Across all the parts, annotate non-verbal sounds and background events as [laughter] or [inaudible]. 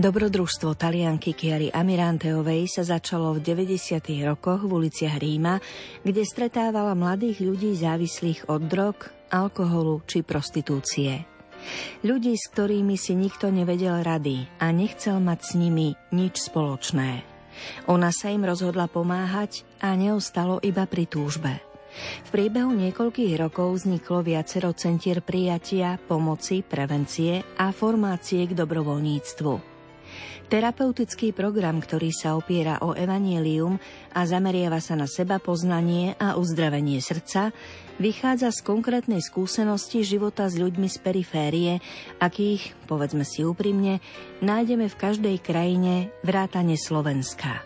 Dobrodružstvo talianky Chiary Amiranteovej sa začalo v 90. rokoch v uliciach Ríma, kde stretávala mladých ľudí závislých od drog, alkoholu či prostitúcie. Ľudí, s ktorými si nikto nevedel rady a nechcel mať s nimi nič spoločné. Ona sa im rozhodla pomáhať a neostalo iba pri túžbe. V priebehu niekoľkých rokov vzniklo viacero centier prijatia, pomoci, prevencie a formácie k dobrovoľníctvu. Terapeutický program, ktorý sa opiera o evanielium a zameriava sa na seba poznanie a uzdravenie srdca, vychádza z konkrétnej skúsenosti života s ľuďmi z periférie, akých, povedzme si úprimne, nájdeme v každej krajine vrátane Slovenska.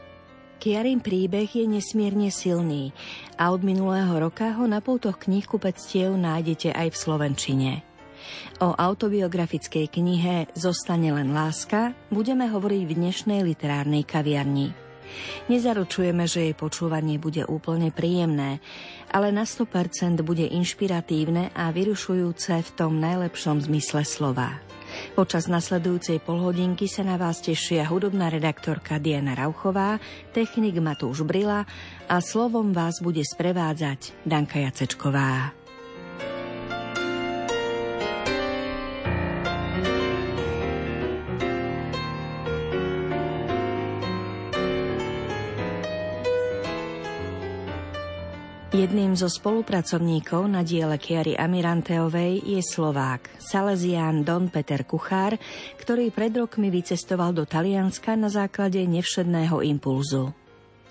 Kiarin príbeh je nesmierne silný a od minulého roka ho na pultoch knihkupectiev nájdete aj v Slovenčine. O autobiografickej knihe Zostane len láska budeme hovoriť v dnešnej literárnej kaviarni. Nezaručujeme, že jej počúvanie bude úplne príjemné, ale na 100% bude inšpiratívne a vyrušujúce v tom najlepšom zmysle slova. Počas nasledujúcej polhodinky sa na vás tešia hudobná redaktorka Diana Rauchová, technik Matúš Brila a slovom vás bude sprevádzať Danka Jacečková. Jedným zo spolupracovníkov na diele Kiary Amiranteovej je Slovák, Salesián Don Peter Kuchár, ktorý pred rokmi vycestoval do Talianska na základe nevšedného impulzu.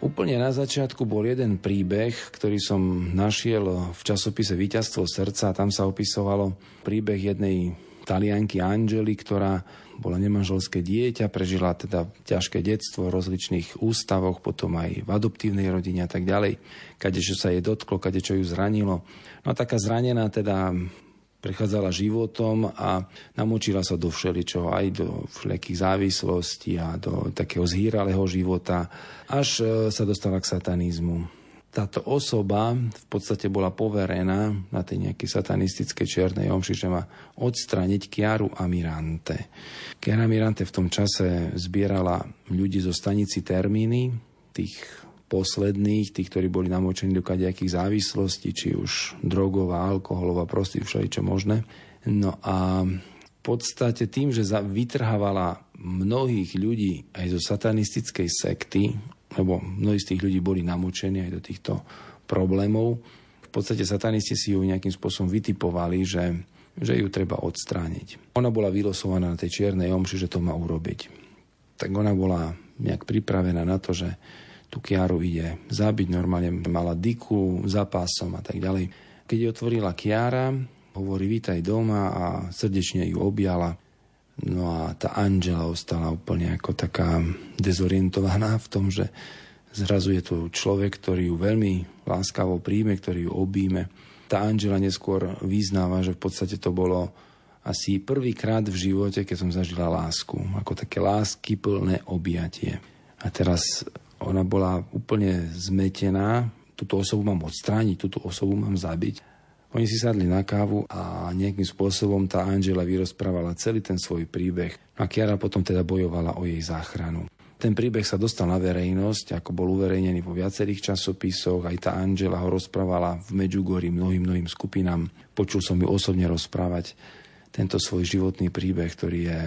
Úplne na začiatku bol jeden príbeh, ktorý som našiel v časopise Výťazstvo srdca. Tam sa opisovalo príbeh jednej talianky Angely, ktorá bola nemanželské dieťa, prežila teda ťažké detstvo v rozličných ústavoch, potom aj v adoptívnej rodine a tak ďalej. čo sa jej dotklo, čo ju zranilo. No a taká zranená teda prechádzala životom a namočila sa do všeličoho, aj do všelijakých závislostí a do takého zhýralého života, až e, sa dostala k satanizmu táto osoba v podstate bola poverená na tej nejakej satanistickej čiernej omši, že má odstraniť Chiaru Amirante. Chiara Amirante v tom čase zbierala ľudí zo stanici Termíny, tých posledných, tých, ktorí boli namočení do kadejakých závislostí, či už drogová, alkoholová, prostý, všeličo možné. No a v podstate tým, že vytrhávala mnohých ľudí aj zo satanistickej sekty, lebo mnohí z tých ľudí boli namočení aj do týchto problémov. V podstate satanisti si ju nejakým spôsobom vytipovali, že, že ju treba odstrániť. Ona bola vylosovaná na tej čiernej omši, že to má urobiť. Tak ona bola nejak pripravená na to, že tú Kiaru ide zabiť, normálne mala diku za pásom a tak ďalej. Keď ju otvorila Kiara, hovorí vítaj doma a srdečne ju objala. No a tá Angela ostala úplne ako taká dezorientovaná v tom, že zrazu je to človek, ktorý ju veľmi láskavo príjme, ktorý ju obíme. Tá Angela neskôr vyznáva, že v podstate to bolo asi prvýkrát v živote, keď som zažila lásku. Ako také lásky plné objatie. A teraz ona bola úplne zmetená. Túto osobu mám odstrániť, túto osobu mám zabiť. Oni si sadli na kávu a nejakým spôsobom tá Angela vyrozprávala celý ten svoj príbeh a Kiara potom teda bojovala o jej záchranu. Ten príbeh sa dostal na verejnosť, ako bol uverejnený vo viacerých časopisoch, aj tá Angela ho rozprávala v Medjugorji mnohým, mnohým skupinám. Počul som ju osobne rozprávať tento svoj životný príbeh, ktorý je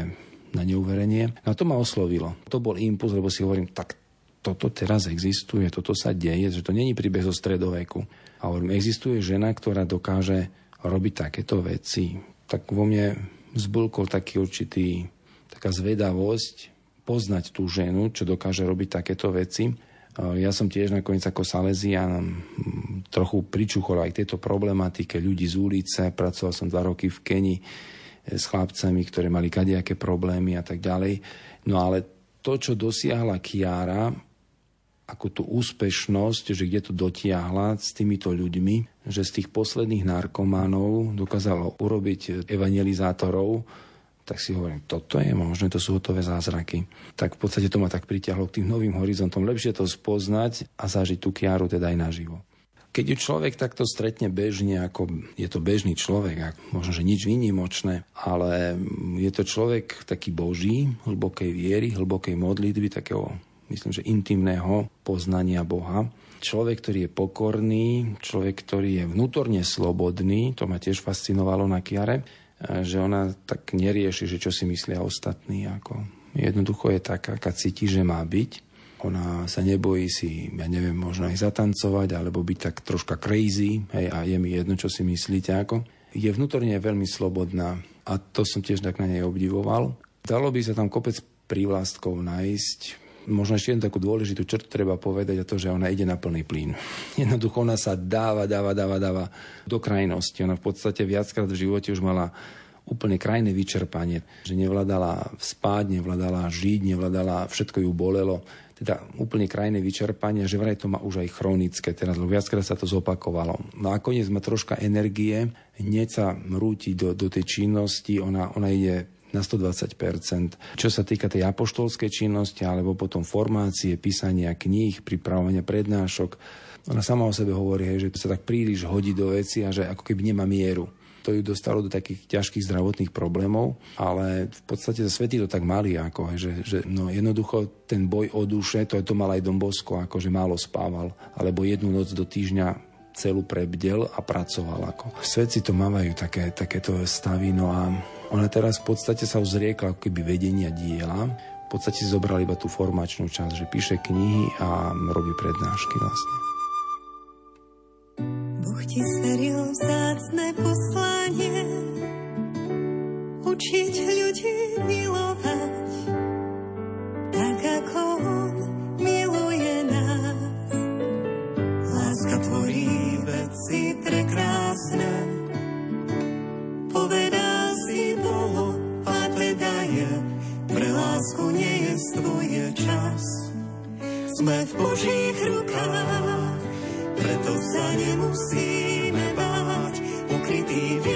na neuverenie. No a to ma oslovilo. To bol impuls, lebo si hovorím, tak toto teraz existuje, toto sa deje, že to není príbeh zo stredoveku a hovorím, existuje žena, ktorá dokáže robiť takéto veci. Tak vo mne zbulkol taký určitý, taká zvedavosť poznať tú ženu, čo dokáže robiť takéto veci. Ja som tiež nakoniec ako Salesian trochu pričuchol aj tejto problematike ľudí z ulice. Pracoval som dva roky v Keni s chlapcami, ktorí mali kadejaké problémy a tak ďalej. No ale to, čo dosiahla Kiara, ako tú úspešnosť, že kde to dotiahla s týmito ľuďmi, že z tých posledných narkománov dokázalo urobiť evangelizátorov, tak si hovorím, toto je možné, to sú hotové zázraky. Tak v podstate to ma tak pritiahlo k tým novým horizontom. Lepšie to spoznať a zažiť tú kiaru teda aj naživo. Keď ju človek takto stretne bežne, ako je to bežný človek, možno, že nič výnimočné, ale je to človek taký boží, hlbokej viery, hlbokej modlitby, takého, myslím, že intimného poznania Boha. Človek, ktorý je pokorný, človek, ktorý je vnútorne slobodný, to ma tiež fascinovalo na Kiare, že ona tak nerieši, že čo si myslia ostatní. Ako jednoducho je taká, aká cíti, že má byť ona sa nebojí si, ja neviem, možno aj zatancovať, alebo byť tak troška crazy, hej, a je mi jedno, čo si myslíte ako. Je vnútorne veľmi slobodná a to som tiež tak na nej obdivoval. Dalo by sa tam kopec prívlastkov nájsť, Možno ešte jednu takú dôležitú črtu treba povedať a to, že ona ide na plný plyn. [laughs] Jednoducho ona sa dáva, dáva, dáva, dáva do krajnosti. Ona v podstate viackrát v živote už mala úplne krajné vyčerpanie, že nevládala spáť, nevládala žiť, nevládala, všetko ju bolelo teda úplne krajné vyčerpanie, že vraj to má už aj chronické teraz, lebo viackrát sa to zopakovalo. No a koniec má troška energie, hneď sa rúti do, do tej činnosti, ona, ona ide na 120%. Čo sa týka tej apoštolskej činnosti, alebo potom formácie, písania kníh, pripravovania prednášok, ona sama o sebe hovorí, že sa tak príliš hodí do veci a že ako keby nemá mieru to ju dostalo do takých ťažkých zdravotných problémov, ale v podstate za svety to tak mali, ako, že, že no jednoducho ten boj o duše, to, je to mal aj Dombosko, ako že málo spával, alebo jednu noc do týždňa celú prebdel a pracoval. Ako. Svedci to mávajú také, takéto stavy, no a ona teraz v podstate sa uzriekla ako keby vedenia diela, v podstate si zobral iba tú formačnú časť, že píše knihy a robí prednášky vlastne. Boh ti zveril vzácne poslanie učiť ľudí milovať tak ako On miluje nás. Láska tvorí veci prekrásne povedá lásku nie je je čas. Sme v Božích rukách preto sa nemusíme báť, ukrytý v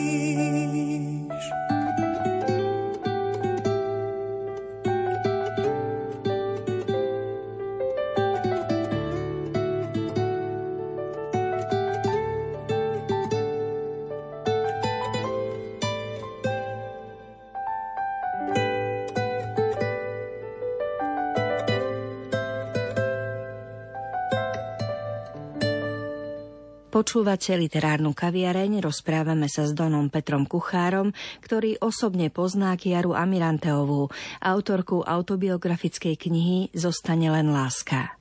Počúvate literárnu kaviareň, rozprávame sa s Donom Petrom Kuchárom, ktorý osobne pozná Kiaru Amiranteovú, autorku autobiografickej knihy Zostane len láska.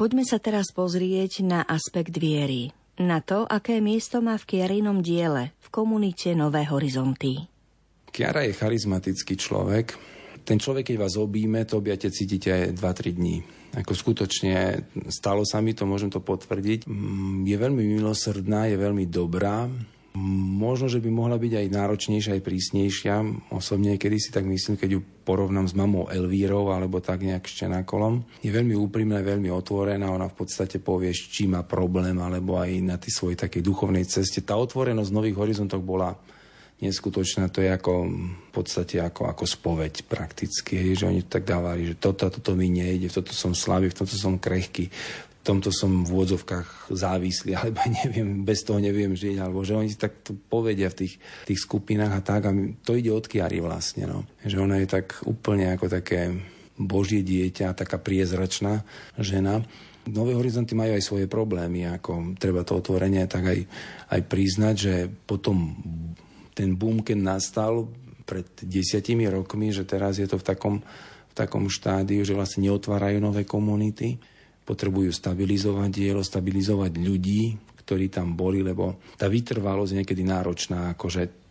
Poďme sa teraz pozrieť na aspekt viery, na to, aké miesto má v Kiarinom diele, v komunite Nové horizonty. Kiara je charizmatický človek. Ten človek, keď vás obíme, to objate cítite aj 2-3 dní. Ako skutočne stalo sa mi to, môžem to potvrdiť. Mm, je veľmi milosrdná, je veľmi dobrá. Možno, že by mohla byť aj náročnejšia, aj prísnejšia. Osobne, kedy si tak myslím, keď ju porovnám s mamou Elvírou alebo tak nejak štenákolom. Je veľmi úprimná, veľmi otvorená. Ona v podstate povie, či má problém, alebo aj na tej svojej takej duchovnej ceste. Tá otvorenosť nových horizontoch bola neskutočná, to je ako v podstate ako, ako spoveď prakticky, hej, že oni tak dávali, že toto toto mi nejde, v toto som slabý, v tomto som krehký, v tomto som v úvodzovkách závislý, [laughs] alebo neviem, bez toho neviem žiť, alebo že oni tak to povedia v tých, tých skupinách a tak a to ide od Kiary vlastne, no. Že ona je tak úplne ako také božie dieťa, taká priezračná žena. Nové horizonty majú aj svoje problémy, ako treba to otvorenie tak aj, aj priznať, že potom ten boom, keď nastal pred desiatimi rokmi, že teraz je to v takom, v takom štádiu, že vlastne neotvárajú nové komunity, potrebujú stabilizovať dielo, stabilizovať ľudí, ktorí tam boli, lebo tá vytrvalosť je niekedy náročná, akože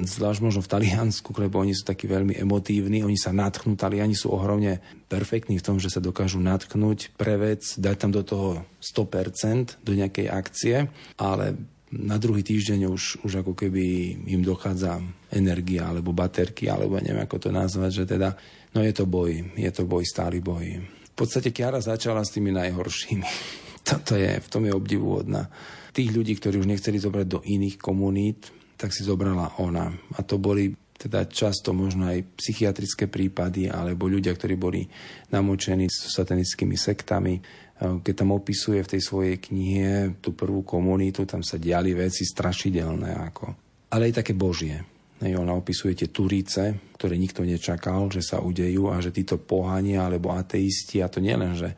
zvlášť možno v Taliansku, lebo oni sú takí veľmi emotívni, oni sa natchnú, Taliani sú ohromne perfektní v tom, že sa dokážu natknúť pre vec, dať tam do toho 100% do nejakej akcie, ale na druhý týždeň už, už ako keby im dochádza energia alebo baterky, alebo neviem ako to nazvať, že teda, no je to boj, je to boj, stály boj. V podstate Kiara začala s tými najhoršími. [laughs] Toto je, v tom je obdivuhodná. Tých ľudí, ktorí už nechceli zobrať do iných komunít, tak si zobrala ona. A to boli teda často možno aj psychiatrické prípady, alebo ľudia, ktorí boli namočení s satanickými sektami, keď tam opisuje v tej svojej knihe tú prvú komunitu, tam sa diali veci strašidelné, ako, ale aj také božie. Hej, ona opisuje tie turice, ktoré nikto nečakal, že sa udejú a že títo pohania alebo ateisti, a to nielen, že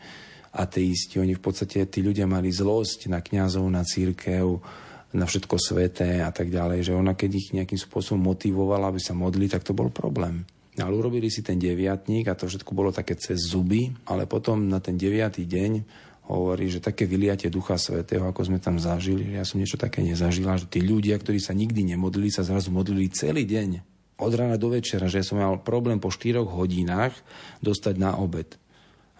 ateisti, oni v podstate, tí ľudia mali zlosť na kňazov, na církev, na všetko sveté a tak ďalej, že ona keď ich nejakým spôsobom motivovala, aby sa modli, tak to bol problém. Ale urobili si ten deviatník a to všetko bolo také cez zuby, ale potom na ten deviatý deň hovorí, že také vyliatie Ducha Svetého, ako sme tam zažili, ja som niečo také nezažila, že tí ľudia, ktorí sa nikdy nemodlili, sa zrazu modlili celý deň. Od rána do večera, že ja som mal problém po 4 hodinách dostať na obed.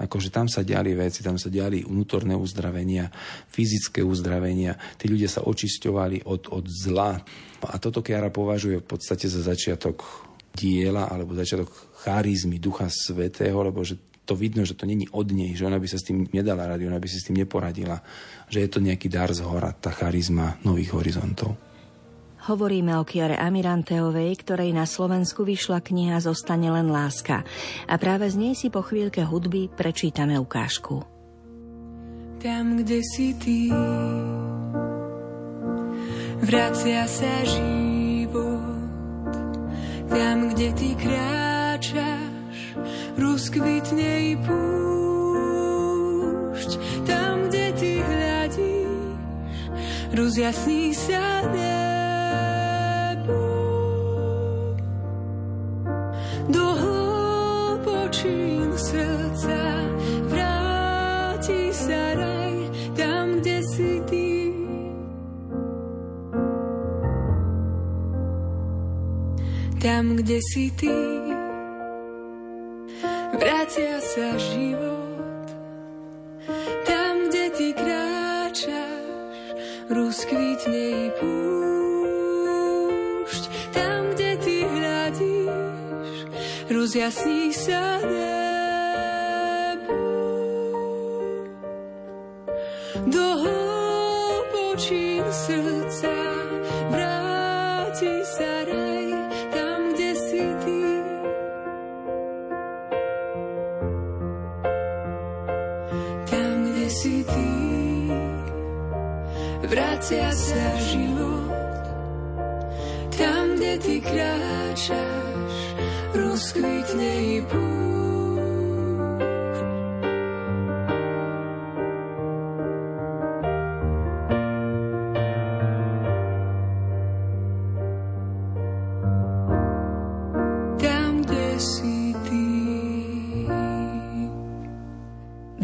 Akože tam sa diali veci, tam sa diali vnútorné uzdravenia, fyzické uzdravenia. Tí ľudia sa očisťovali od, od zla. A toto Kiara považuje v podstate za začiatok diela alebo začiatok charizmy Ducha Svetého, lebo že to vidno, že to není od nej, že ona by sa s tým nedala radi, ona by si s tým neporadila, že je to nejaký dar z hora, tá charizma nových horizontov. Hovoríme o Kiare Amiranteovej, ktorej na Slovensku vyšla kniha Zostane len láska. A práve z nej si po chvíľke hudby prečítame ukážku. Tam, kde si ty, vracia sa život tam, kde ty kráčaš, rozkvitne i púšť. Tam, kde ty hľadíš, rozjasní sa nebo. Tam, kde si ty. Vracia sa život, tam, kde ty kráčaš, rozkvitne i púšť. Tam, kde ty hľadíš, rozjasní sa nebo. Si ty. Vracia sa život tam, kde ty kráčaš, rozkvitne i si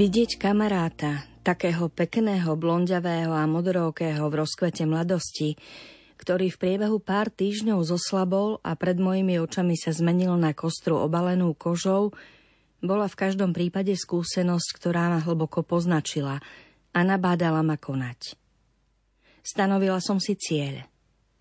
Vidieť kamaráta, takého pekného, blondiavého a modrookého v rozkvete mladosti, ktorý v priebehu pár týždňov zoslabol a pred mojimi očami sa zmenil na kostru obalenú kožou, bola v každom prípade skúsenosť, ktorá ma hlboko poznačila a nabádala ma konať. Stanovila som si cieľ –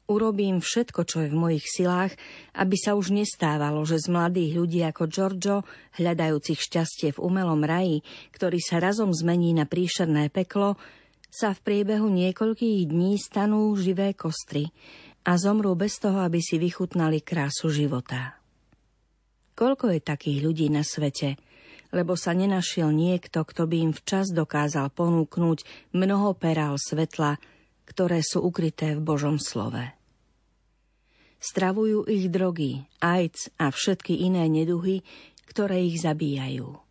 Urobím všetko, čo je v mojich silách, aby sa už nestávalo, že z mladých ľudí ako Giorgio, hľadajúcich šťastie v umelom raji, ktorý sa razom zmení na príšerné peklo, sa v priebehu niekoľkých dní stanú živé kostry a zomrú bez toho, aby si vychutnali krásu života. Koľko je takých ľudí na svete, lebo sa nenašiel niekto, kto by im včas dokázal ponúknuť mnoho perál svetla, ktoré sú ukryté v Božom slove. Stravujú ich drogy, AIDS a všetky iné neduhy, ktoré ich zabíjajú.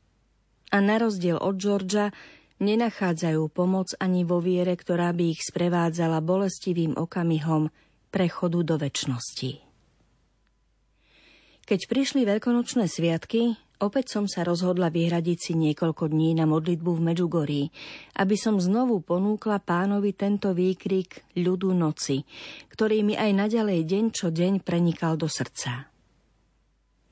A na rozdiel od Georgia nenachádzajú pomoc ani vo viere, ktorá by ich sprevádzala bolestivým okamihom prechodu do väčšnosti. Keď prišli veľkonočné sviatky, Opäť som sa rozhodla vyhradiť si niekoľko dní na modlitbu v Medžugorí, aby som znovu ponúkla pánovi tento výkrik ľudu noci, ktorý mi aj naďalej deň čo deň prenikal do srdca.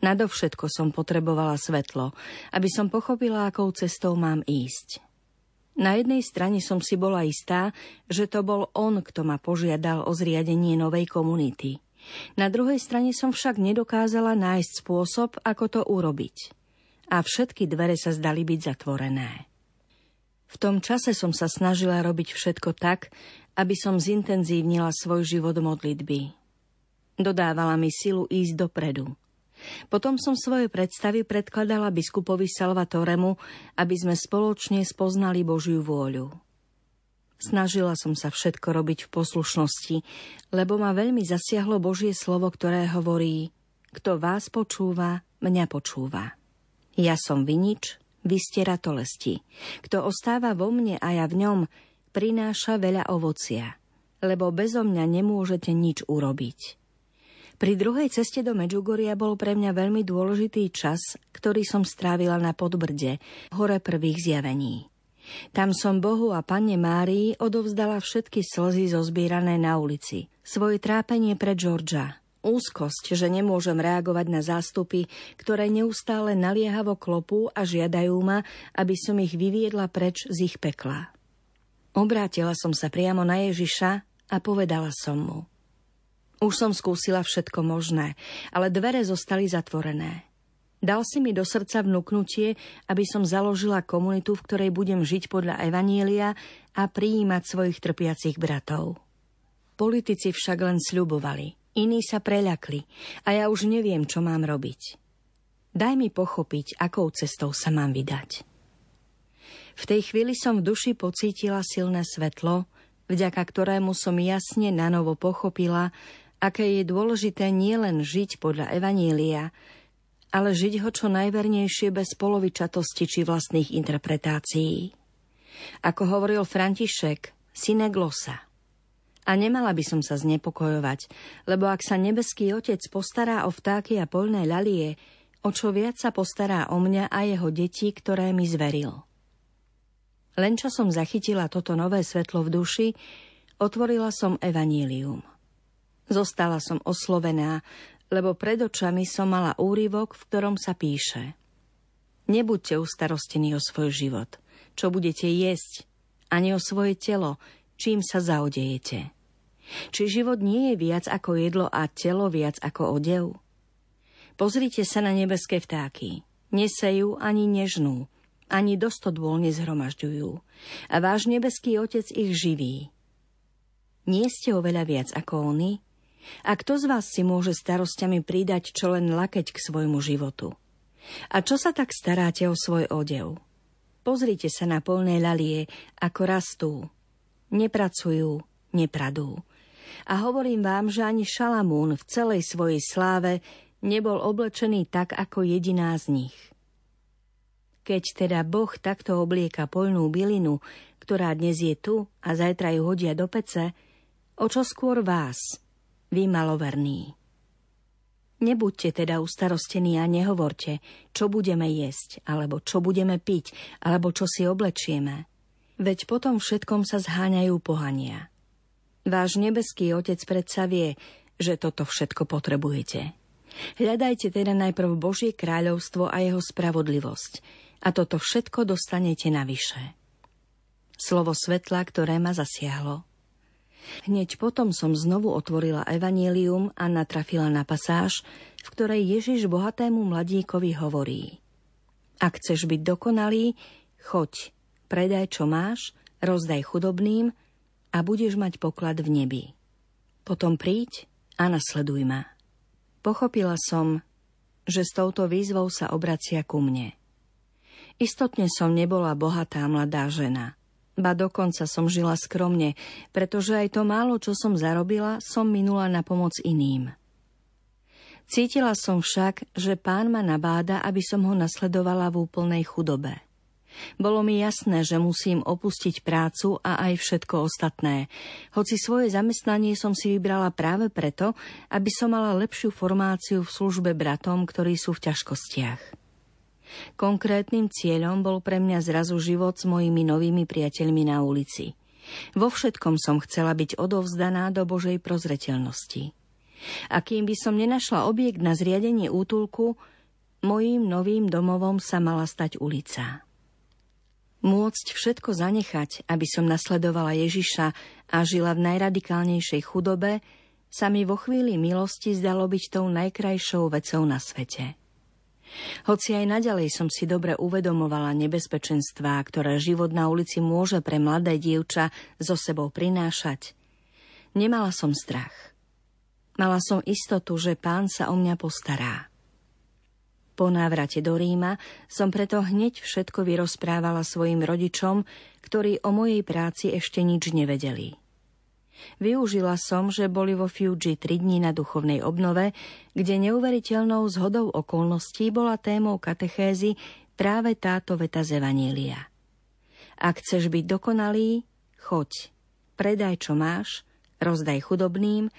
Nadovšetko som potrebovala svetlo, aby som pochopila, akou cestou mám ísť. Na jednej strane som si bola istá, že to bol on, kto ma požiadal o zriadenie novej komunity – na druhej strane som však nedokázala nájsť spôsob, ako to urobiť. A všetky dvere sa zdali byť zatvorené. V tom čase som sa snažila robiť všetko tak, aby som zintenzívnila svoj život modlitby. Dodávala mi silu ísť dopredu. Potom som svoje predstavy predkladala biskupovi Salvatoremu, aby sme spoločne spoznali Božiu vôľu. Snažila som sa všetko robiť v poslušnosti, lebo ma veľmi zasiahlo Božie slovo, ktoré hovorí Kto vás počúva, mňa počúva. Ja som vinič, vy ste ratolesti. Kto ostáva vo mne a ja v ňom, prináša veľa ovocia, lebo bezo mňa nemôžete nič urobiť. Pri druhej ceste do Medžugoria bol pre mňa veľmi dôležitý čas, ktorý som strávila na Podbrde, hore prvých zjavení. Tam som Bohu a Panne Márii odovzdala všetky slzy zozbierané na ulici. Svoje trápenie pre Georgia. Úzkosť, že nemôžem reagovať na zástupy, ktoré neustále naliehavo klopú a žiadajú ma, aby som ich vyviedla preč z ich pekla. Obrátila som sa priamo na Ježiša a povedala som mu. Už som skúsila všetko možné, ale dvere zostali zatvorené. Dal si mi do srdca vnúknutie, aby som založila komunitu, v ktorej budem žiť podľa Evanielia a prijímať svojich trpiacich bratov. Politici však len sľubovali, iní sa preľakli a ja už neviem, čo mám robiť. Daj mi pochopiť, akou cestou sa mám vydať. V tej chvíli som v duši pocítila silné svetlo, vďaka ktorému som jasne nanovo pochopila, aké je dôležité nielen žiť podľa Evanília, ale žiť ho čo najvernejšie bez polovičatosti či vlastných interpretácií. Ako hovoril František, sine glosa. A nemala by som sa znepokojovať, lebo ak sa nebeský otec postará o vtáky a poľné ľalie, o čo viac sa postará o mňa a jeho deti, ktoré mi zveril. Len čo som zachytila toto nové svetlo v duši, otvorila som evanílium. Zostala som oslovená, lebo pred očami som mala úryvok, v ktorom sa píše Nebuďte ustarostení o svoj život, čo budete jesť, ani o svoje telo, čím sa zaodejete. Či život nie je viac ako jedlo a telo viac ako odev? Pozrite sa na nebeské vtáky. Nesejú ani nežnú, ani dostodôl nezhromažďujú. A váš nebeský otec ich živí. Nie ste oveľa viac ako oni? A kto z vás si môže starosťami pridať čo len lakeť k svojmu životu? A čo sa tak staráte o svoj odev? Pozrite sa na polné lalie, ako rastú. Nepracujú, nepradú. A hovorím vám, že ani Šalamún v celej svojej sláve nebol oblečený tak ako jediná z nich. Keď teda Boh takto oblieka poľnú bylinu, ktorá dnes je tu a zajtra ju hodia do pece, o čo skôr vás – vy maloverní. Nebuďte teda ustarostení a nehovorte, čo budeme jesť, alebo čo budeme piť, alebo čo si oblečieme. Veď potom všetkom sa zháňajú pohania. Váš nebeský Otec predsa vie, že toto všetko potrebujete. Hľadajte teda najprv Božie kráľovstvo a jeho spravodlivosť a toto všetko dostanete navyše. Slovo svetla, ktoré ma zasiahlo. Hneď potom som znovu otvorila evanílium a natrafila na pasáž, v ktorej Ježiš bohatému mladíkovi hovorí. Ak chceš byť dokonalý, choď, predaj čo máš, rozdaj chudobným a budeš mať poklad v nebi. Potom príď a nasleduj ma. Pochopila som, že s touto výzvou sa obracia ku mne. Istotne som nebola bohatá mladá žena – Ba dokonca som žila skromne, pretože aj to málo, čo som zarobila, som minula na pomoc iným. Cítila som však, že pán ma nabáda, aby som ho nasledovala v úplnej chudobe. Bolo mi jasné, že musím opustiť prácu a aj všetko ostatné, hoci svoje zamestnanie som si vybrala práve preto, aby som mala lepšiu formáciu v službe bratom, ktorí sú v ťažkostiach. Konkrétnym cieľom bol pre mňa zrazu život s mojimi novými priateľmi na ulici. Vo všetkom som chcela byť odovzdaná do Božej prozreteľnosti. A kým by som nenašla objekt na zriadenie útulku, mojím novým domovom sa mala stať ulica. Môcť všetko zanechať, aby som nasledovala Ježiša a žila v najradikálnejšej chudobe, sa mi vo chvíli milosti zdalo byť tou najkrajšou vecou na svete. Hoci aj naďalej som si dobre uvedomovala nebezpečenstvá, ktoré život na ulici môže pre mladé dievča so sebou prinášať, nemala som strach. Mala som istotu, že pán sa o mňa postará. Po návrate do Ríma som preto hneď všetko vyrozprávala svojim rodičom, ktorí o mojej práci ešte nič nevedeli. Využila som, že boli vo Fuji tri dní na duchovnej obnove, kde neuveriteľnou zhodou okolností bola témou katechézy práve táto veta z Evanília. Ak chceš byť dokonalý, choď, predaj čo máš, rozdaj chudobným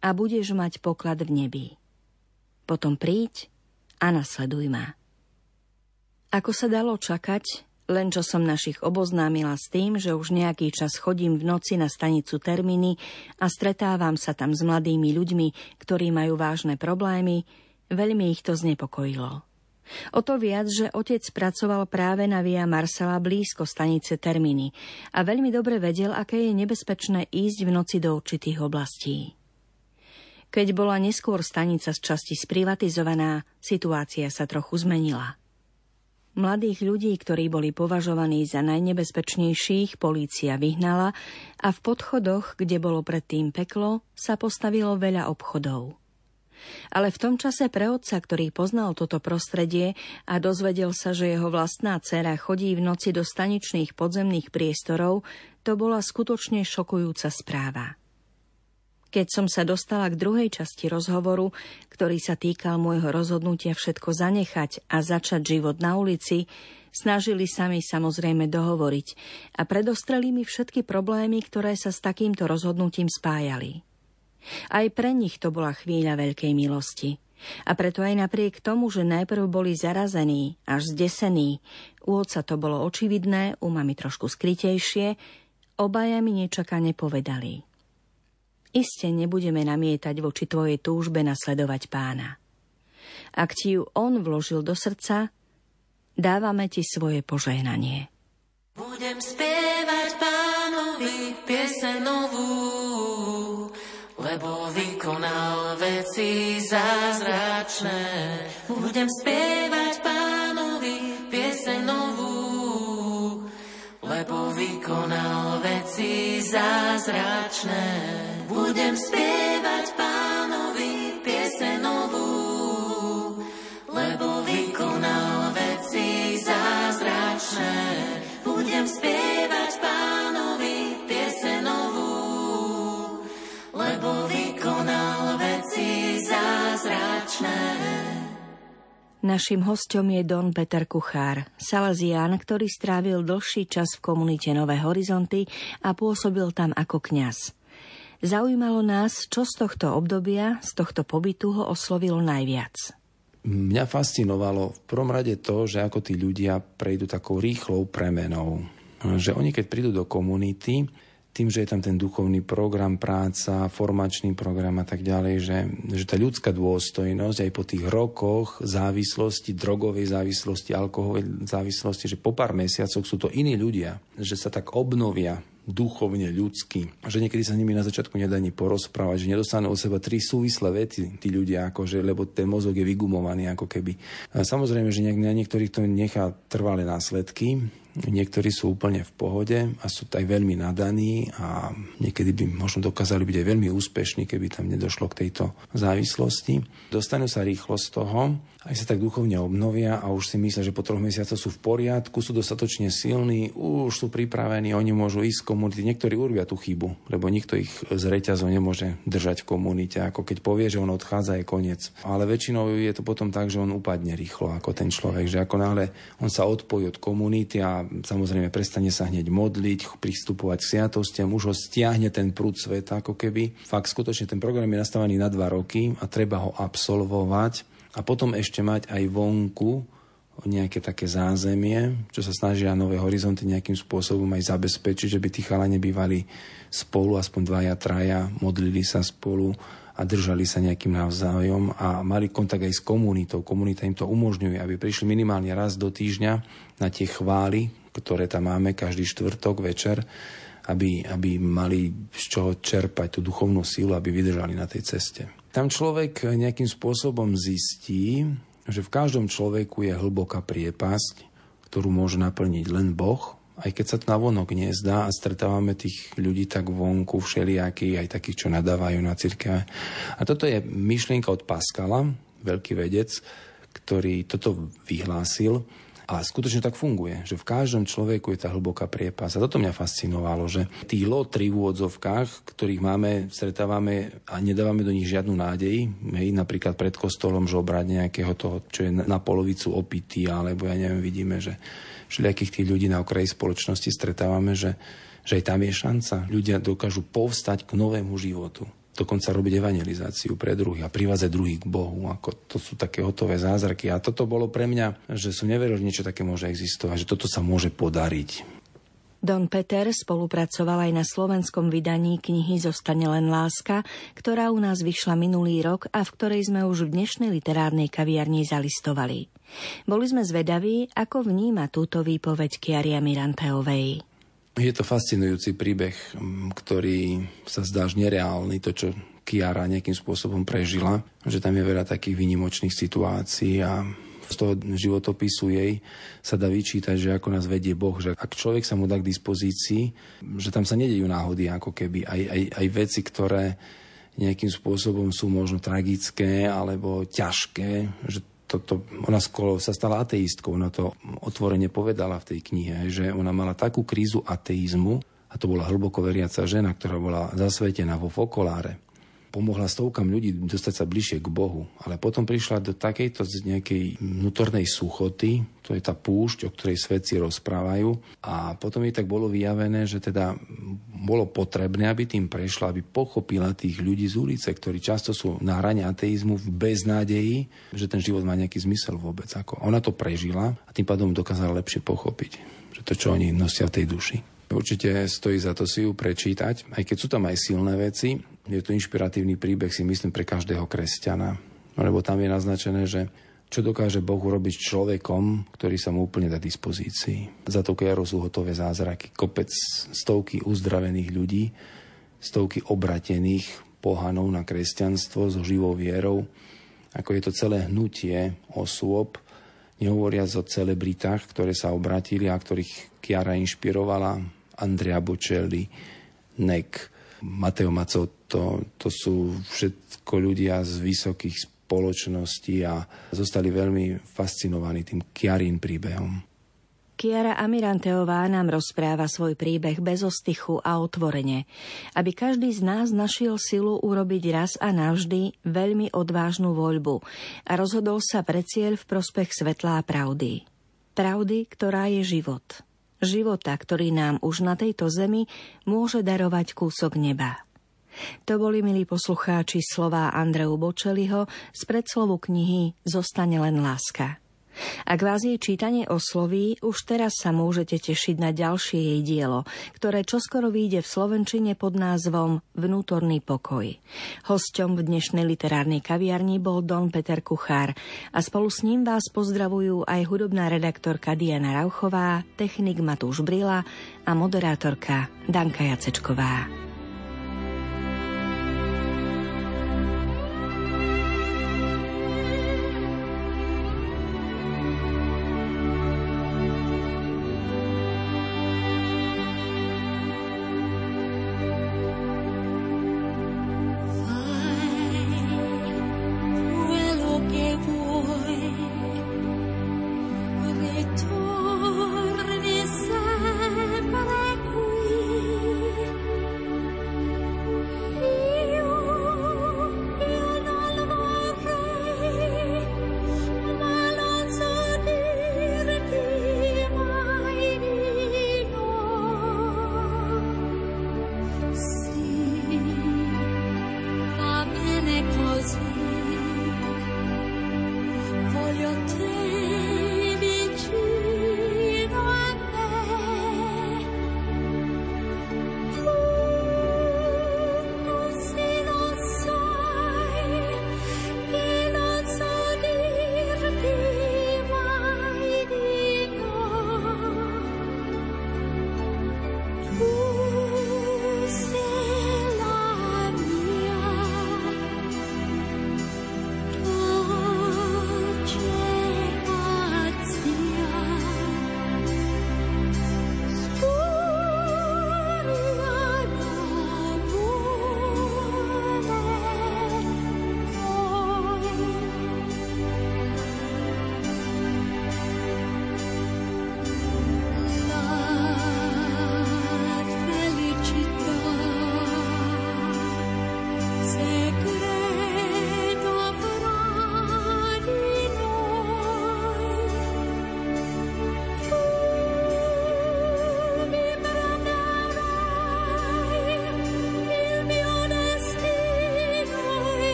a budeš mať poklad v nebi. Potom príď a nasleduj ma. Ako sa dalo čakať, len čo som našich oboznámila s tým, že už nejaký čas chodím v noci na stanicu termíny a stretávam sa tam s mladými ľuďmi, ktorí majú vážne problémy, veľmi ich to znepokojilo. O to viac, že otec pracoval práve na Via Marsala blízko stanice Terminy a veľmi dobre vedel, aké je nebezpečné ísť v noci do určitých oblastí. Keď bola neskôr stanica z časti sprivatizovaná, situácia sa trochu zmenila. Mladých ľudí, ktorí boli považovaní za najnebezpečnejších, polícia vyhnala a v podchodoch, kde bolo predtým peklo, sa postavilo veľa obchodov. Ale v tom čase pre otca, ktorý poznal toto prostredie a dozvedel sa, že jeho vlastná dcera chodí v noci do staničných podzemných priestorov, to bola skutočne šokujúca správa. Keď som sa dostala k druhej časti rozhovoru, ktorý sa týkal môjho rozhodnutia všetko zanechať a začať život na ulici, snažili sa mi samozrejme dohovoriť a predostreli mi všetky problémy, ktoré sa s takýmto rozhodnutím spájali. Aj pre nich to bola chvíľa veľkej milosti. A preto aj napriek tomu, že najprv boli zarazení, až zdesení, u otca to bolo očividné, u mami trošku skrytejšie, obaja mi nečakane povedali – iste nebudeme namietať voči tvojej túžbe nasledovať pána. Ak ti ju on vložil do srdca, dávame ti svoje požehnanie. Budem spievať pánovi piesenovú, lebo vykonal veci zázračné. Budem spievať lebo vykonal veci zázračné. Budem spievať Našim hostom je Don Peter Kuchár, Salesián, ktorý strávil dlhší čas v komunite Nové horizonty a pôsobil tam ako kňaz. Zaujímalo nás, čo z tohto obdobia, z tohto pobytu ho oslovilo najviac. Mňa fascinovalo v prvom rade to, že ako tí ľudia prejdú takou rýchlou premenou. Že oni, keď prídu do komunity, tým, že je tam ten duchovný program, práca, formačný program a tak ďalej, že, že tá ľudská dôstojnosť aj po tých rokoch závislosti, drogovej závislosti, alkoholovej závislosti, že po pár mesiacoch sú to iní ľudia, že sa tak obnovia duchovne, ľudský. Že niekedy sa s nimi na začiatku nedá ani porozprávať, že nedostanú od seba tri súvislé vety tí ľudia, akože, lebo ten mozog je vygumovaný ako keby. A samozrejme, že na niektorých to nechá trvalé následky, Niektorí sú úplne v pohode a sú aj veľmi nadaní a niekedy by možno dokázali byť aj veľmi úspešní, keby tam nedošlo k tejto závislosti. Dostanú sa rýchlo z toho, aj sa tak duchovne obnovia a už si myslia, že po troch mesiacoch sú v poriadku, sú dostatočne silní, už sú pripravení, oni môžu ísť z komunity. Niektorí urobia tú chybu, lebo nikto ich z reťazov nemôže držať v komunite. Ako keď povie, že on odchádza, je koniec. Ale väčšinou je to potom tak, že on upadne rýchlo ako ten človek, že ako náhle on sa odpojí od komunity a samozrejme prestane sa hneď modliť, pristupovať k sviatostiam, už ho stiahne ten prúd sveta ako keby. Fakt skutočne ten program je nastavený na dva roky a treba ho absolvovať a potom ešte mať aj vonku nejaké také zázemie, čo sa snažia Nové horizonty nejakým spôsobom aj zabezpečiť, že by tí chalani bývali spolu, aspoň dvaja, traja, modlili sa spolu a držali sa nejakým navzájom a mali kontakt aj s komunitou. Komunita im to umožňuje, aby prišli minimálne raz do týždňa na tie chvály, ktoré tam máme každý štvrtok večer, aby, aby mali z čoho čerpať tú duchovnú sílu, aby vydržali na tej ceste. Tam človek nejakým spôsobom zistí, že v každom človeku je hlboká priepasť, ktorú môže naplniť len Boh, aj keď sa to na vonok nezdá a stretávame tých ľudí tak vonku, všelijakých, aj takých, čo nadávajú na církev. A toto je myšlienka od Pascala, veľký vedec, ktorý toto vyhlásil a skutočne tak funguje, že v každom človeku je tá hlboká priepas. A toto mňa fascinovalo, že tí lotri v úvodzovkách, ktorých máme, stretávame a nedávame do nich žiadnu nádej, hej, napríklad pred kostolom žobrať nejakého toho, čo je na polovicu opitý, alebo ja neviem, vidíme, že všelijakých tých ľudí na okraji spoločnosti stretávame, že, že aj tam je šanca. Ľudia dokážu povstať k novému životu dokonca robiť evangelizáciu pre druhých a privázať druhých k Bohu. Ako to sú také hotové zázraky. A toto bolo pre mňa, že som neveril, že niečo také môže existovať, že toto sa môže podariť. Don Peter spolupracoval aj na slovenskom vydaní knihy Zostane len láska, ktorá u nás vyšla minulý rok a v ktorej sme už v dnešnej literárnej kaviarni zalistovali. Boli sme zvedaví, ako vníma túto výpoveď Kiaria Miranteovej. Je to fascinujúci príbeh, ktorý sa zdá až nereálny, to, čo Kiara nejakým spôsobom prežila, že tam je veľa takých výnimočných situácií a z toho životopisu jej sa dá vyčítať, že ako nás vedie Boh, že ak človek sa mu dá k dispozícii, že tam sa nedejú náhody, ako keby aj, aj, aj veci, ktoré nejakým spôsobom sú možno tragické alebo ťažké, že to, to, ona skoro sa stala ateistkou, ona to otvorene povedala v tej knihe, že ona mala takú krízu ateizmu, a to bola hlboko veriaca žena, ktorá bola zasvetená vo fokoláre, pomohla stovkam ľudí dostať sa bližšie k Bohu. Ale potom prišla do takejto nejakej vnútornej suchoty, to je tá púšť, o ktorej svedci rozprávajú. A potom jej tak bolo vyjavené, že teda bolo potrebné, aby tým prešla, aby pochopila tých ľudí z ulice, ktorí často sú na hrane ateizmu v beznádeji, že ten život má nejaký zmysel vôbec. Ako ona to prežila a tým pádom dokázala lepšie pochopiť, že to, čo oni nosia v tej duši. Určite stojí za to si ju prečítať, aj keď sú tam aj silné veci. Je to inšpiratívny príbeh, si myslím, pre každého kresťana. Lebo tam je naznačené, že čo dokáže Boh urobiť človekom, ktorý sa mu úplne dá dispozícii. Za to kérou sú hotové zázraky. Kopec stovky uzdravených ľudí, stovky obratených pohanov na kresťanstvo so živou vierou. Ako je to celé hnutie osôb, nehovoriac o celebritách, ktoré sa obratili a ktorých Kiara inšpirovala, Andrea Bocelli, Nek, Mateo Mazotto, to sú všetko ľudia z vysokých spoločností a zostali veľmi fascinovaní tým Kiarín príbehom. Kiara Amiranteová nám rozpráva svoj príbeh bez ostychu a otvorene, aby každý z nás našiel silu urobiť raz a navždy veľmi odvážnu voľbu a rozhodol sa pre cieľ v prospech svetlá pravdy. Pravdy, ktorá je život života, ktorý nám už na tejto zemi môže darovať kúsok neba. To boli, milí poslucháči, slová Andreu Bočeliho z predslovu knihy Zostane len láska. Ak vás jej čítanie osloví, už teraz sa môžete tešiť na ďalšie jej dielo, ktoré čoskoro vyjde v Slovenčine pod názvom Vnútorný pokoj. Hosťom v dnešnej literárnej kaviarni bol Don Peter Kuchár a spolu s ním vás pozdravujú aj hudobná redaktorka Diana Rauchová, technik Matúš Brila a moderátorka Danka Jacečková.